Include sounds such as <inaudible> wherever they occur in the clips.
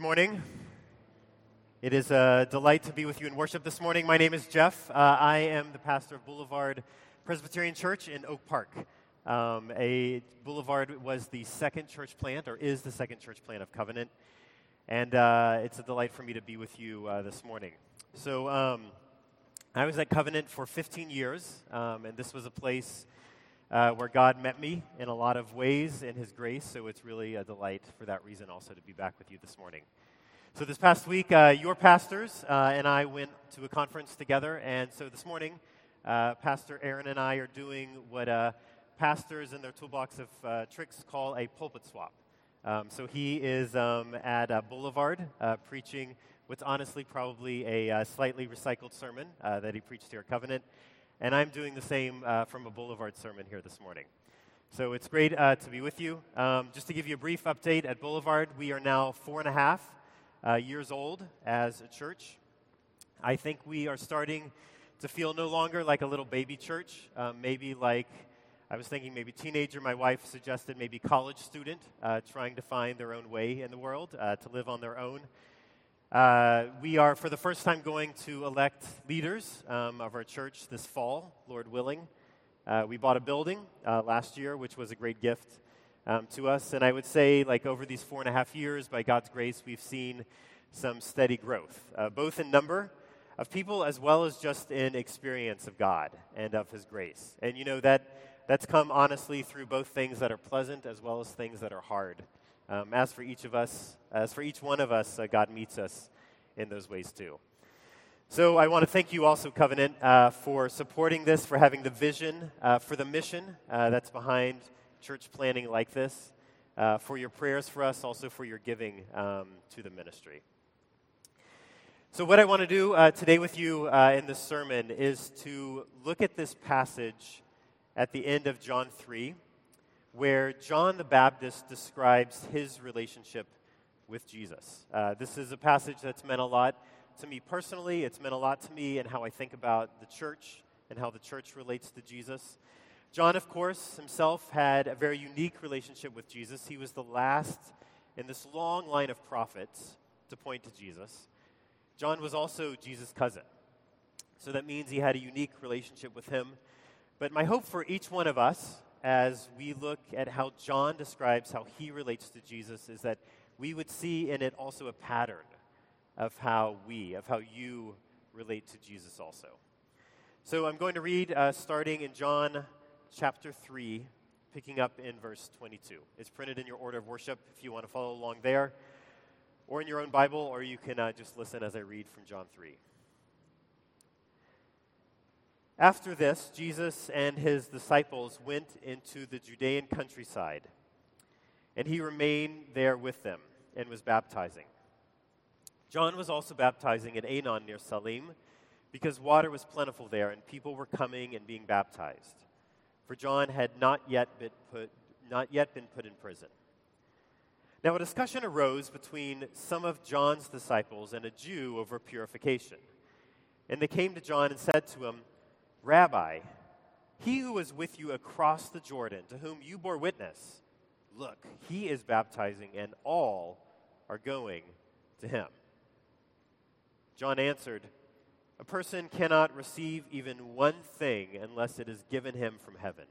Good morning. It is a delight to be with you in worship this morning. My name is Jeff. Uh, I am the pastor of Boulevard Presbyterian Church in Oak Park. Um, a Boulevard was the second church plant, or is the second church plant of Covenant, and uh, it's a delight for me to be with you uh, this morning. So, um, I was at Covenant for 15 years, um, and this was a place uh, where God met me in a lot of ways in His grace. So it's really a delight for that reason also to be back with you this morning. So this past week, uh, your pastors uh, and I went to a conference together, and so this morning, uh, Pastor Aaron and I are doing what uh, pastors in their toolbox of uh, tricks call a pulpit swap. Um, so he is um, at Boulevard preaching what's honestly probably a slightly recycled sermon that he preached here at Covenant. And I'm doing the same uh, from a Boulevard sermon here this morning. So it's great uh, to be with you. Um, just to give you a brief update at Boulevard, we are now four and a half uh, years old as a church. I think we are starting to feel no longer like a little baby church, um, maybe like I was thinking maybe teenager. My wife suggested maybe college student uh, trying to find their own way in the world, uh, to live on their own. Uh, we are, for the first time, going to elect leaders um, of our church this fall, Lord willing. Uh, we bought a building uh, last year, which was a great gift um, to us. And I would say, like, over these four and a half years, by God's grace, we've seen some steady growth, uh, both in number of people as well as just in experience of God and of His grace. And, you know, that, that's come honestly through both things that are pleasant as well as things that are hard. Um, as for each of us, as for each one of us, uh, God meets us in those ways too. So I want to thank you also, Covenant, uh, for supporting this, for having the vision, uh, for the mission uh, that's behind church planting like this, uh, for your prayers for us, also for your giving um, to the ministry. So, what I want to do uh, today with you in this sermon is to look at this passage at the end of John 3 where John the Baptist describes his relationship with Jesus. Uh, this is a passage that's meant a lot to me personally. It's meant a lot to me and how I think about the church and how the church relates to Jesus. John, of course, himself had a very unique relationship with Jesus. He was the last in this long line of prophets to point to Jesus. John was also Jesus' cousin. So that means he had a unique relationship with him. But my hope for each one of us as we look at how John describes how he relates to Jesus is that we would see in it also a pattern of how we, of how you relate to Jesus also. So I'm going to read uh, starting in John chapter 3, picking up in verse 22. It's printed in your order of worship if you want to follow along there, or in your own Bible, or you can uh, just listen as I read from John 3. After this, Jesus and his disciples went into the Judean countryside, and he remained there with them and was baptizing. John was also baptizing at Aenon near Salim, because water was plentiful there, and people were coming and being baptized. For John had not yet been put, not yet been put in prison. Now, a discussion arose between some of John's disciples and a Jew over purification. And they came to John and said to him, Rabbi, he who was with you across the Jordan, to whom you bore witness, look, he is baptizing, and all are going to him. John answered, A person cannot receive even one thing unless it is given him from heaven.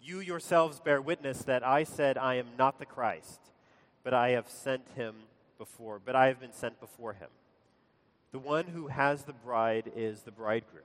You yourselves bear witness that I said, I am not the Christ, but I have sent him before, but I have been sent before him. The one who has the bride is the bridegroom.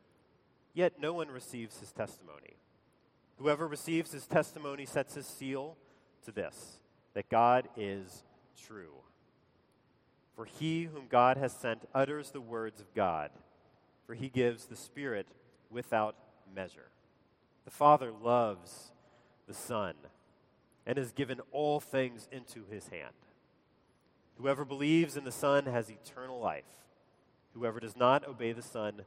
Yet no one receives his testimony. Whoever receives his testimony sets his seal to this that God is true. For he whom God has sent utters the words of God, for he gives the Spirit without measure. The Father loves the Son and has given all things into his hand. Whoever believes in the Son has eternal life. Whoever does not obey the Son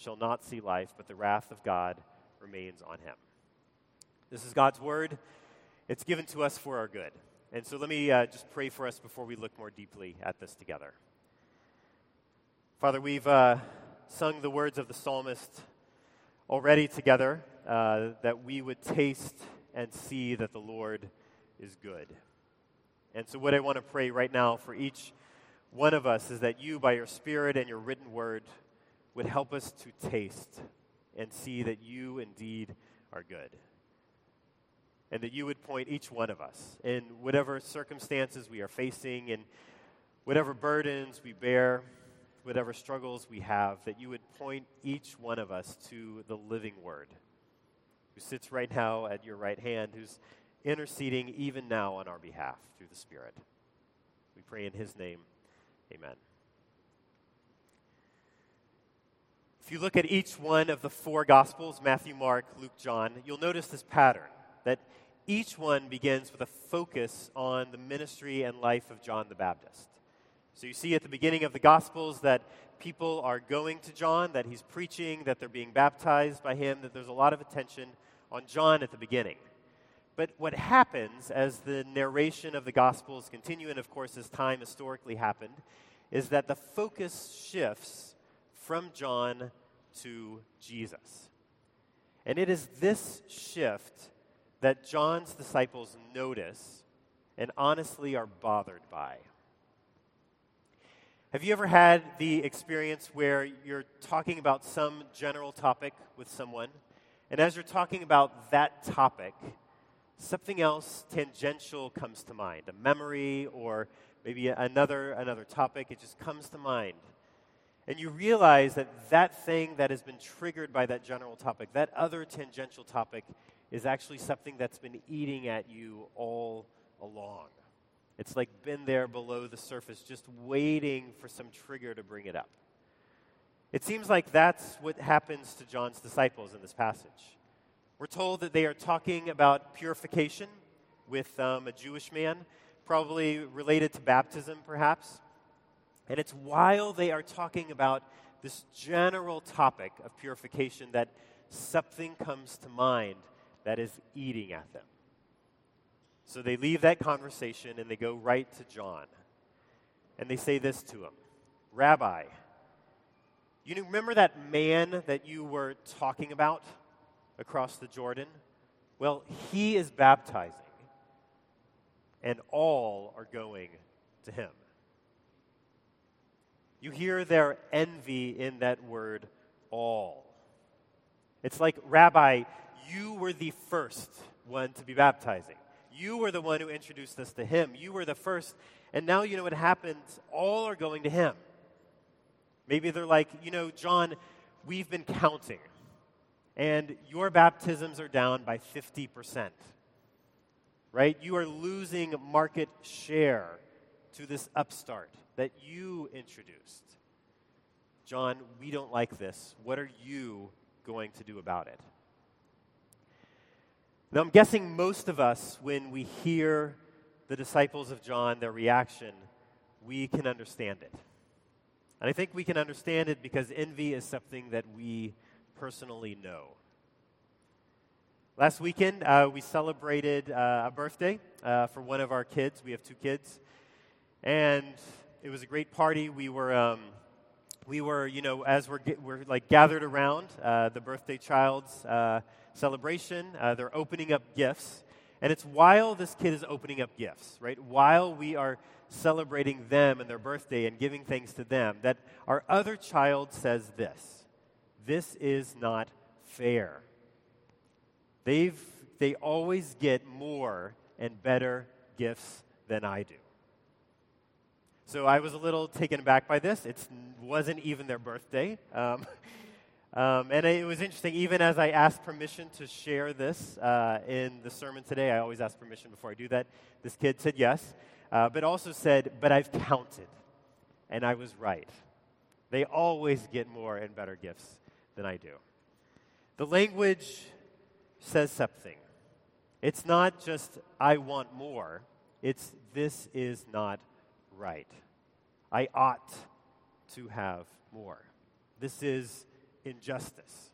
shall not see life, but the wrath of God remains on him. This is God's word. It's given to us for our good. And so let me uh, just pray for us before we look more deeply at this together. Father, we've uh, sung the words of the psalmist already together uh, that we would taste and see that the Lord is good. And so, what I want to pray right now for each one of us is that you, by your Spirit and your written word, would help us to taste and see that you indeed are good. And that you would point each one of us in whatever circumstances we are facing and whatever burdens we bear whatever struggles we have, that you would point each one of us to the living Word, who sits right now at your right hand, who's interceding even now on our behalf through the Spirit. We pray in His name. Amen. If you look at each one of the four Gospels Matthew, Mark, Luke, John you'll notice this pattern that each one begins with a focus on the ministry and life of John the Baptist. So you see at the beginning of the Gospels that people are going to John, that he's preaching, that they're being baptized by him, that there's a lot of attention on John at the beginning. But what happens as the narration of the Gospels continue, and of course, as time historically happened, is that the focus shifts from John to Jesus. And it is this shift that John's disciples notice and honestly are bothered by. Have you ever had the experience where you're talking about some general topic with someone, and as you're talking about that topic, something else tangential comes to mind, a memory or maybe another another topic, it just comes to mind. And you realize that that thing that has been triggered by that general topic, that other tangential topic, is actually something that's been eating at you all along. It's like been there below the surface, just waiting for some trigger to bring it up. It seems like that's what happens to John's disciples in this passage. We're told that they are talking about purification with um, a Jewish man, probably related to baptism, perhaps. And it's while they are talking about this general topic of purification that something comes to mind that is eating at them. So they leave that conversation and they go right to John. And they say this to him Rabbi, you remember that man that you were talking about across the Jordan? Well, he is baptizing, and all are going to him. You hear their envy in that word, all. It's like, Rabbi, you were the first one to be baptizing. You were the one who introduced us to him. You were the first. And now you know what happens. All are going to him. Maybe they're like, you know, John, we've been counting, and your baptisms are down by 50%. Right? You are losing market share to this upstart that you introduced. John, we don't like this. What are you going to do about it? Now, I'm guessing most of us, when we hear the disciples of John, their reaction, we can understand it. And I think we can understand it because envy is something that we personally know. Last weekend, uh, we celebrated uh, a birthday uh, for one of our kids. We have two kids. And it was a great party. We were, um, we were you know, as we're, we're like gathered around uh, the birthday child's uh, celebration. Uh, they're opening up gifts. And it's while this kid is opening up gifts, right? While we are celebrating them and their birthday and giving things to them, that our other child says this This is not fair. They've, they always get more and better gifts than I do. So I was a little taken aback by this. It wasn't even their birthday. Um, <laughs> Um, and it was interesting, even as I asked permission to share this uh, in the sermon today, I always ask permission before I do that. This kid said yes, uh, but also said, But I've counted, and I was right. They always get more and better gifts than I do. The language says something. It's not just, I want more, it's, this is not right. I ought to have more. This is injustice.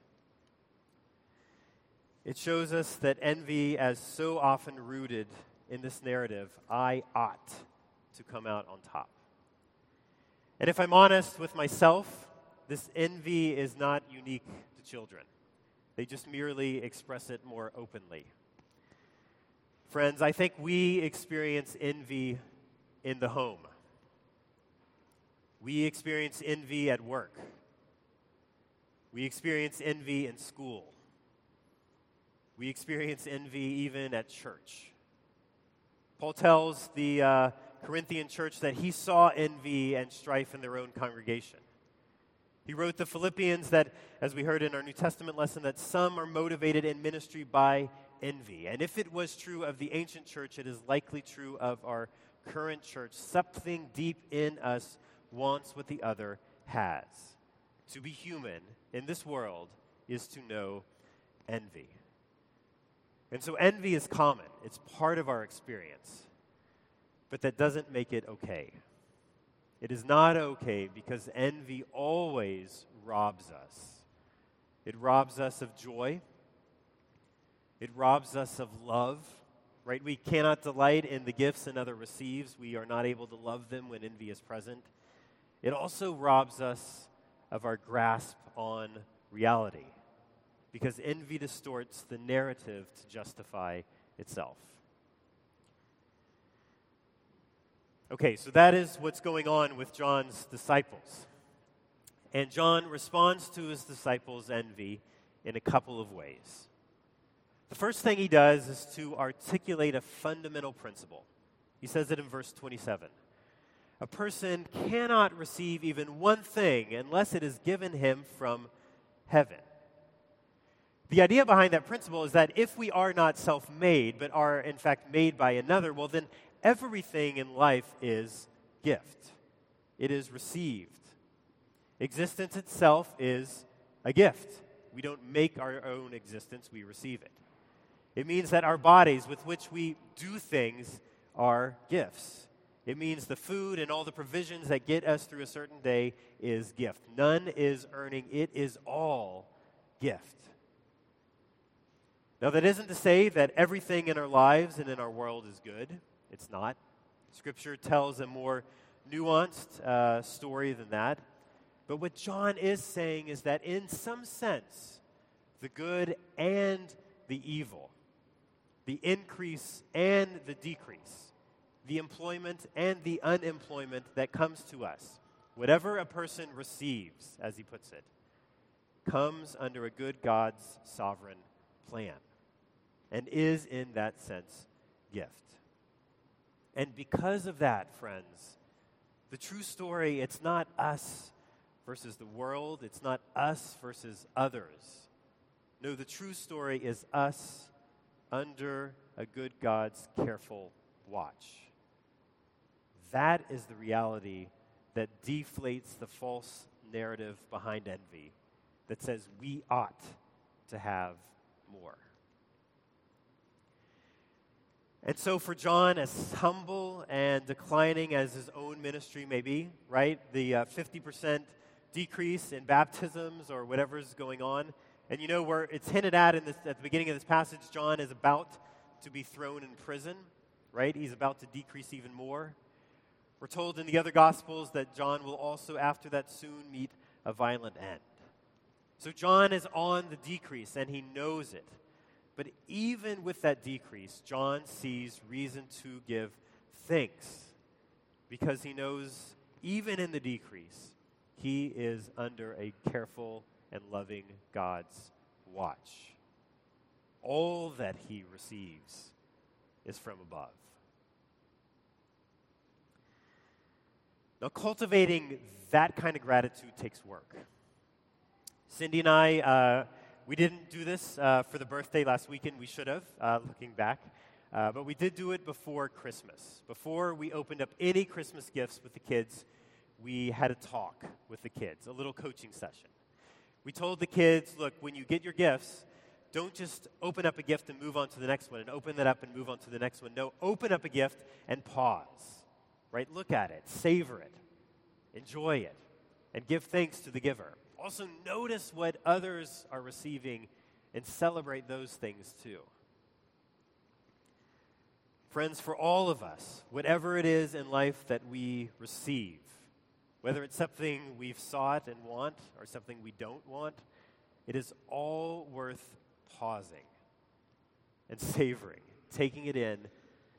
It shows us that envy, as so often rooted in this narrative, I ought to come out on top. And if I'm honest with myself, this envy is not unique to children. They just merely express it more openly. Friends, I think we experience envy in the home. We experience envy at work. We experience envy in school. We experience envy even at church. Paul tells the uh, Corinthian church that he saw envy and strife in their own congregation. He wrote the Philippians that, as we heard in our New Testament lesson, that some are motivated in ministry by envy. And if it was true of the ancient church, it is likely true of our current church. Something deep in us wants what the other has. To be human in this world is to know envy. And so envy is common, it's part of our experience. But that doesn't make it okay. It is not okay because envy always robs us. It robs us of joy. It robs us of love, right? We cannot delight in the gifts another receives. We are not able to love them when envy is present. It also robs us of our grasp on reality because envy distorts the narrative to justify itself. Okay, so that is what's going on with John's disciples. And John responds to his disciples' envy in a couple of ways. The first thing he does is to articulate a fundamental principle. He says it in verse 27. A person cannot receive even one thing unless it is given him from heaven. The idea behind that principle is that if we are not self made, but are in fact made by another, well, then everything in life is gift. It is received. Existence itself is a gift. We don't make our own existence, we receive it. It means that our bodies with which we do things are gifts. It means the food and all the provisions that get us through a certain day is gift. None is earning, it is all gift. Now, that isn't to say that everything in our lives and in our world is good. It's not. Scripture tells a more nuanced uh, story than that. But what John is saying is that in some sense, the good and the evil, the increase and the decrease, the employment and the unemployment that comes to us, whatever a person receives, as he puts it, comes under a good God's sovereign plan and is, in that sense, gift. And because of that, friends, the true story, it's not us versus the world, it's not us versus others. No, the true story is us under a good God's careful watch. That is the reality that deflates the false narrative behind envy that says we ought to have more. And so, for John, as humble and declining as his own ministry may be, right, the uh, 50% decrease in baptisms or whatever's going on, and you know where it's hinted at in this, at the beginning of this passage, John is about to be thrown in prison, right? He's about to decrease even more. We're told in the other Gospels that John will also, after that, soon meet a violent end. So, John is on the decrease, and he knows it. But even with that decrease, John sees reason to give thanks because he knows, even in the decrease, he is under a careful and loving God's watch. All that he receives is from above. Now, cultivating that kind of gratitude takes work. Cindy and I. Uh, we didn't do this uh, for the birthday last weekend. We should have, uh, looking back. Uh, but we did do it before Christmas. Before we opened up any Christmas gifts with the kids, we had a talk with the kids, a little coaching session. We told the kids, look, when you get your gifts, don't just open up a gift and move on to the next one, and open that up and move on to the next one. No, open up a gift and pause. Right? Look at it, savor it, enjoy it, and give thanks to the giver. Also, notice what others are receiving and celebrate those things too. Friends, for all of us, whatever it is in life that we receive, whether it's something we've sought and want or something we don't want, it is all worth pausing and savoring, taking it in,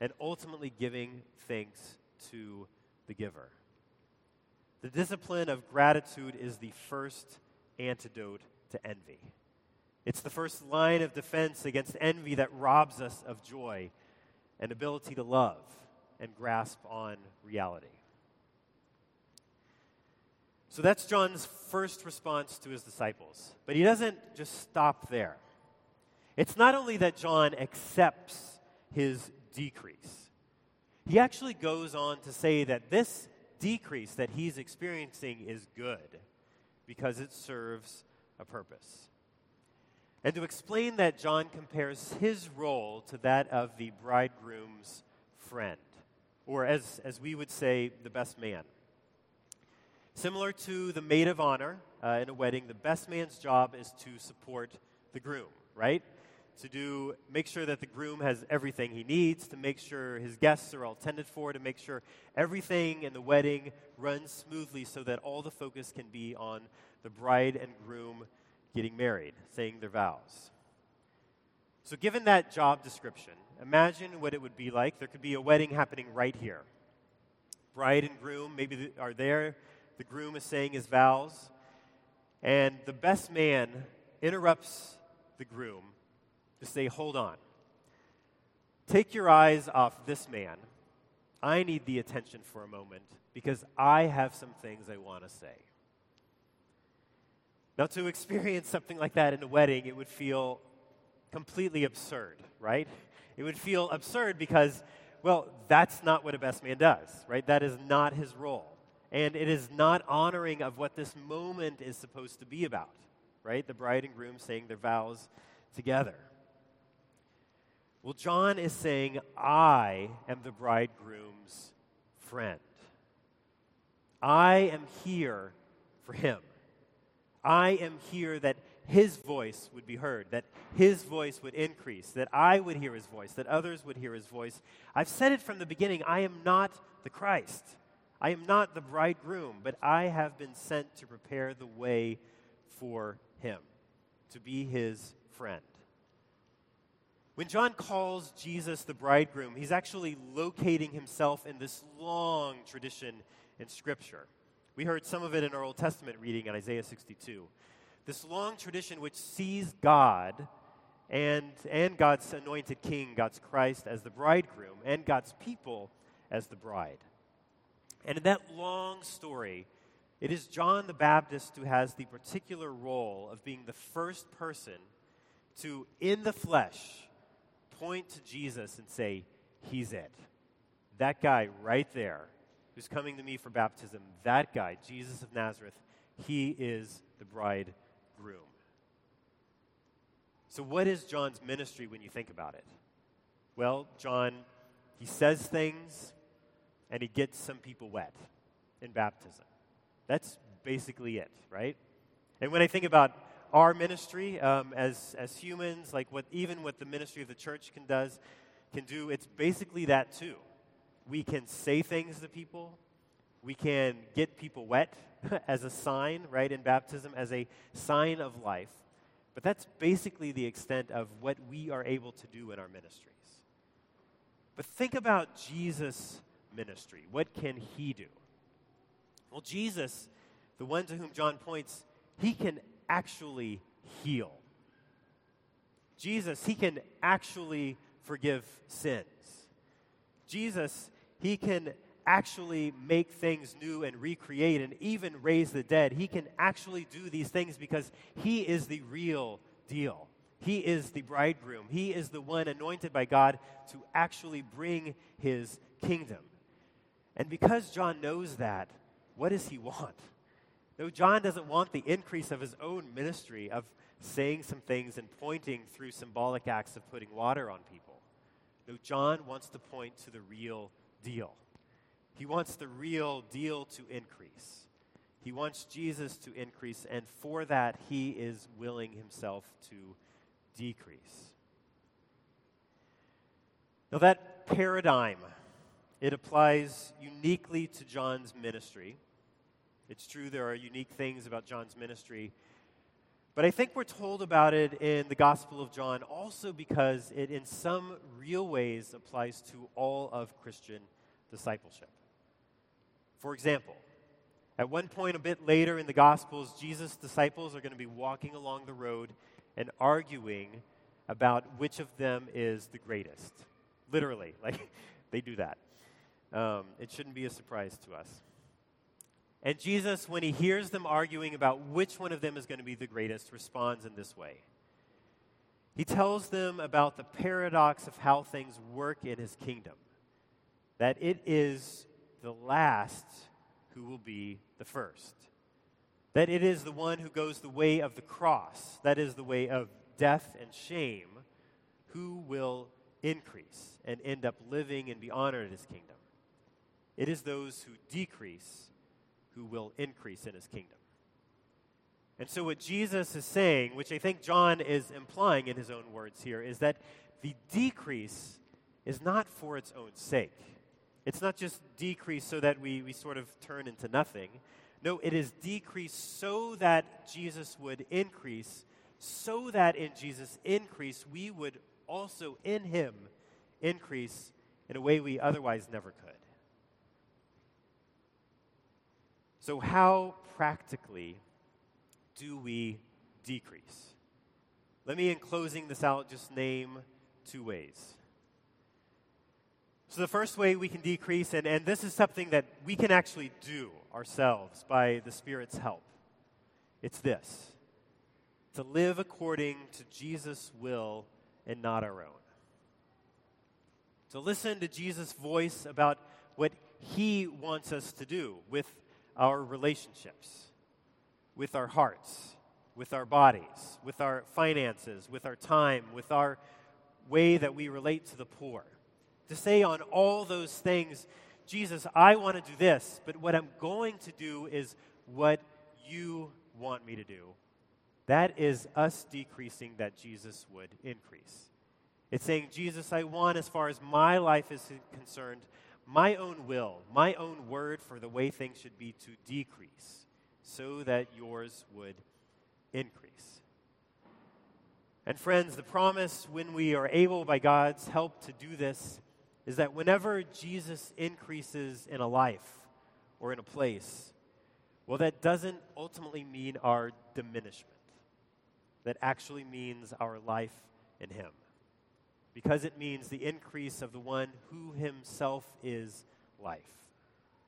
and ultimately giving thanks to the giver. The discipline of gratitude is the first antidote to envy. It's the first line of defense against envy that robs us of joy and ability to love and grasp on reality. So that's John's first response to his disciples. But he doesn't just stop there. It's not only that John accepts his decrease, he actually goes on to say that this decrease that he's experiencing is good because it serves a purpose and to explain that, John compares his role to that of the bridegroom's friend, or as, as we would say, the best man. Similar to the maid of honor uh, in a wedding, the best man's job is to support the groom, right? To do, make sure that the groom has everything he needs, to make sure his guests are all tended for, to make sure everything in the wedding runs smoothly so that all the focus can be on the bride and groom getting married, saying their vows. So, given that job description, imagine what it would be like. There could be a wedding happening right here. Bride and groom maybe are there. The groom is saying his vows. And the best man interrupts the groom to say, Hold on. Take your eyes off this man. I need the attention for a moment because I have some things I want to say. Now, to experience something like that in a wedding, it would feel completely absurd, right? It would feel absurd because, well, that's not what a best man does, right? That is not his role. And it is not honoring of what this moment is supposed to be about, right? The bride and groom saying their vows together. Well, John is saying, I am the bridegroom's friend. I am here for him. I am here that his voice would be heard, that his voice would increase, that I would hear his voice, that others would hear his voice. I've said it from the beginning I am not the Christ. I am not the bridegroom, but I have been sent to prepare the way for him, to be his friend. When John calls Jesus the bridegroom, he's actually locating himself in this long tradition in Scripture. We heard some of it in our Old Testament reading in Isaiah 62. This long tradition which sees God and, and God's anointed king, God's Christ, as the bridegroom, and God's people as the bride. And in that long story, it is John the Baptist who has the particular role of being the first person to, in the flesh, point to Jesus and say, He's it. That guy right there who's coming to me for baptism, that guy, Jesus of Nazareth, he is the bridegroom. So, what is John's ministry when you think about it? Well, John, he says things and he gets some people wet in baptism. That's basically it, right? And when I think about our ministry um, as, as humans, like what even what the ministry of the church can does, can do, it's basically that too we can say things to people. We can get people wet <laughs> as a sign, right, in baptism, as a sign of life. But that's basically the extent of what we are able to do in our ministries. But think about Jesus' ministry. What can he do? Well, Jesus, the one to whom John points, he can actually heal. Jesus, he can actually forgive sins. Jesus, he can actually make things new and recreate and even raise the dead. He can actually do these things because he is the real deal. He is the bridegroom. He is the one anointed by God to actually bring his kingdom. And because John knows that, what does he want? No, John doesn't want the increase of his own ministry of saying some things and pointing through symbolic acts of putting water on people. No, John wants to point to the real deal. He wants the real deal to increase. He wants Jesus to increase, and for that, he is willing himself to decrease. Now, that paradigm, it applies uniquely to John's ministry. It's true there are unique things about John's ministry, but I think we're told about it in the Gospel of John also because it, in some real ways, applies to all of Christian discipleship. For example, at one point a bit later in the Gospels, Jesus' disciples are going to be walking along the road and arguing about which of them is the greatest. Literally, <laughs> like they do that. Um, it shouldn't be a surprise to us. And Jesus, when he hears them arguing about which one of them is going to be the greatest, responds in this way. He tells them about the paradox of how things work in his kingdom. That it is the last who will be the first. That it is the one who goes the way of the cross, that is the way of death and shame, who will increase and end up living and be honored in his kingdom. It is those who decrease who will increase in his kingdom. And so, what Jesus is saying, which I think John is implying in his own words here, is that the decrease is not for its own sake. It's not just decrease so that we, we sort of turn into nothing. No, it is decrease so that Jesus would increase, so that in Jesus' increase, we would also in him increase in a way we otherwise never could. So, how practically do we decrease? Let me, in closing this out, just name two ways. So, the first way we can decrease, and, and this is something that we can actually do ourselves by the Spirit's help, it's this to live according to Jesus' will and not our own. To listen to Jesus' voice about what he wants us to do with our relationships, with our hearts, with our bodies, with our finances, with our time, with our way that we relate to the poor. To say on all those things, Jesus, I want to do this, but what I'm going to do is what you want me to do. That is us decreasing that Jesus would increase. It's saying, Jesus, I want, as far as my life is concerned, my own will, my own word for the way things should be to decrease so that yours would increase. And friends, the promise when we are able by God's help to do this is that whenever Jesus increases in a life or in a place, well, that doesn't ultimately mean our diminishment. That actually means our life in Him because it means the increase of the one who himself is life.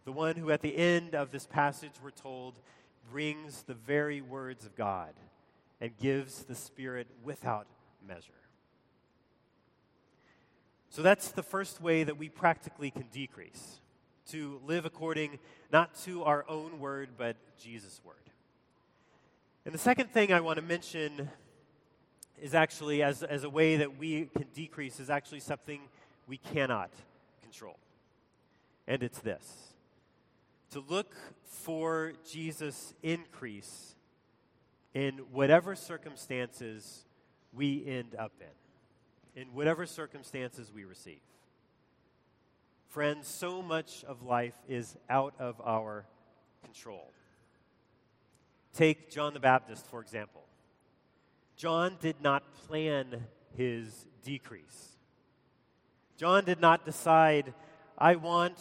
The one who, at the end of this passage, we're told, brings the very words of God and gives the Spirit without measure. So that's the first way that we practically can decrease to live according not to our own word, but Jesus' word. And the second thing I want to mention is actually, as, as a way that we can decrease, is actually something we cannot control. And it's this to look for Jesus' increase in whatever circumstances we end up in, in whatever circumstances we receive. Friends, so much of life is out of our control. Take John the Baptist, for example. John did not plan his decrease. John did not decide, I want,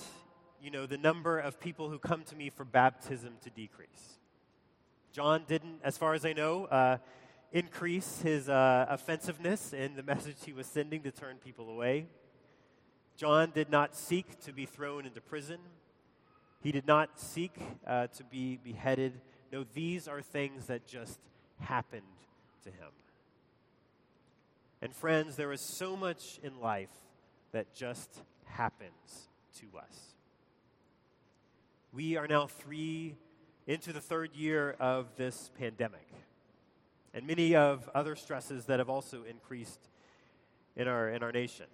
you know, the number of people who come to me for baptism to decrease. John didn't, as far as I know, uh, increase his uh, offensiveness in the <laughs> message he was sending to turn people away. John did not seek to be thrown into prison. He did not seek uh, to be beheaded. No, these are things that just happened to him. And friends, there is so much in life that just happens to us. We are now three into the third year of this pandemic, and many of other stresses that have also increased in our, in our nation.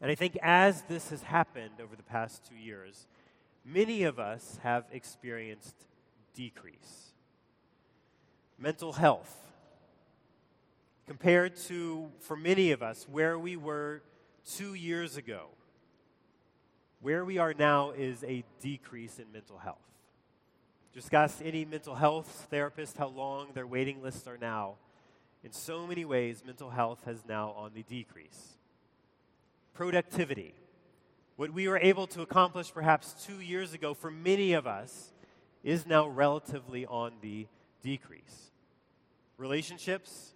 And I think as this has happened over the past two years, many of us have experienced decrease. Mental health, compared to, for many of us, where we were two years ago, where we are now is a decrease in mental health. Just ask any mental health therapist how long their waiting lists are now. In so many ways, mental health has now on the decrease. Productivity. What we were able to accomplish perhaps two years ago for many of us is now relatively on the decrease. Relationships,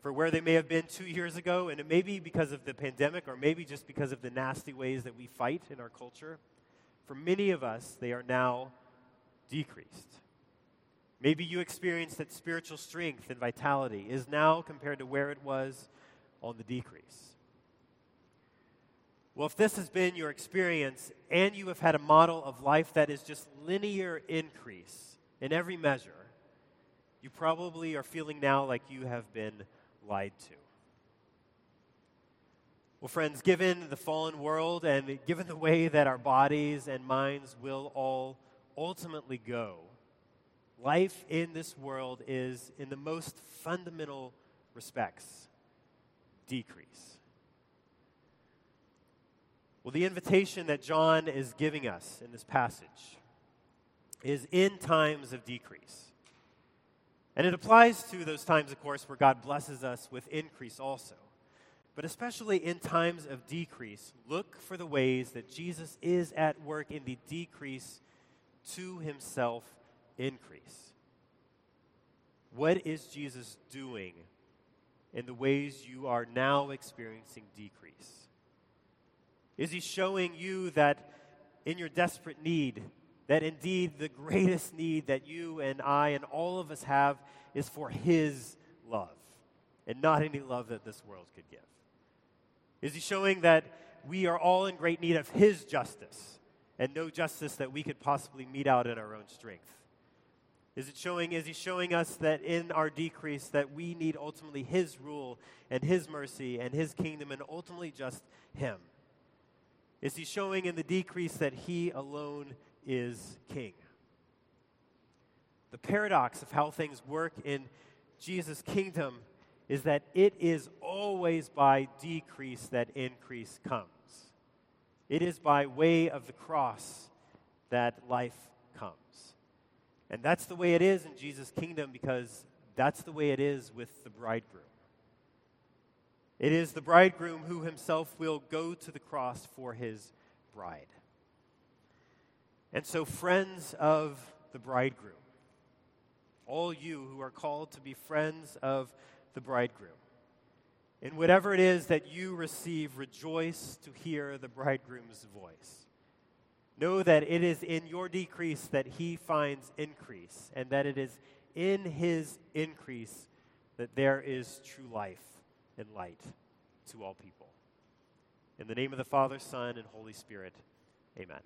for where they may have been two years ago, and it may be because of the pandemic or maybe just because of the nasty ways that we fight in our culture, for many of us, they are now decreased. Maybe you experienced that spiritual strength and vitality is now compared to where it was on the decrease. Well, if this has been your experience and you have had a model of life that is just linear increase in every measure, you probably are feeling now like you have been lied to. Well, friends, given the fallen world and given the way that our bodies and minds will all ultimately go, life in this world is, in the most fundamental respects, decrease. Well, the invitation that John is giving us in this passage is in times of decrease. And it applies to those times, of course, where God blesses us with increase also. But especially in times of decrease, look for the ways that Jesus is at work in the decrease to himself increase. What is Jesus doing in the ways you are now experiencing decrease? Is he showing you that in your desperate need, that indeed the greatest need that you and I and all of us have is for his love and not any love that this world could give? Is he showing that we are all in great need of his justice and no justice that we could possibly mete out in our own strength? Is it showing, is he showing us that in our decrease that we need ultimately his rule and his mercy and his kingdom and ultimately just him? Is he showing in the decrease that he alone is king? The paradox of how things work in Jesus' kingdom is that it is always by decrease that increase comes. It is by way of the cross that life comes. And that's the way it is in Jesus' kingdom because that's the way it is with the bridegroom. It is the bridegroom who himself will go to the cross for his bride. And so, friends of the bridegroom, all you who are called to be friends of the bridegroom, in whatever it is that you receive, rejoice to hear the bridegroom's voice. Know that it is in your decrease that he finds increase, and that it is in his increase that there is true life and light to all people. In the name of the Father, Son, and Holy Spirit, amen.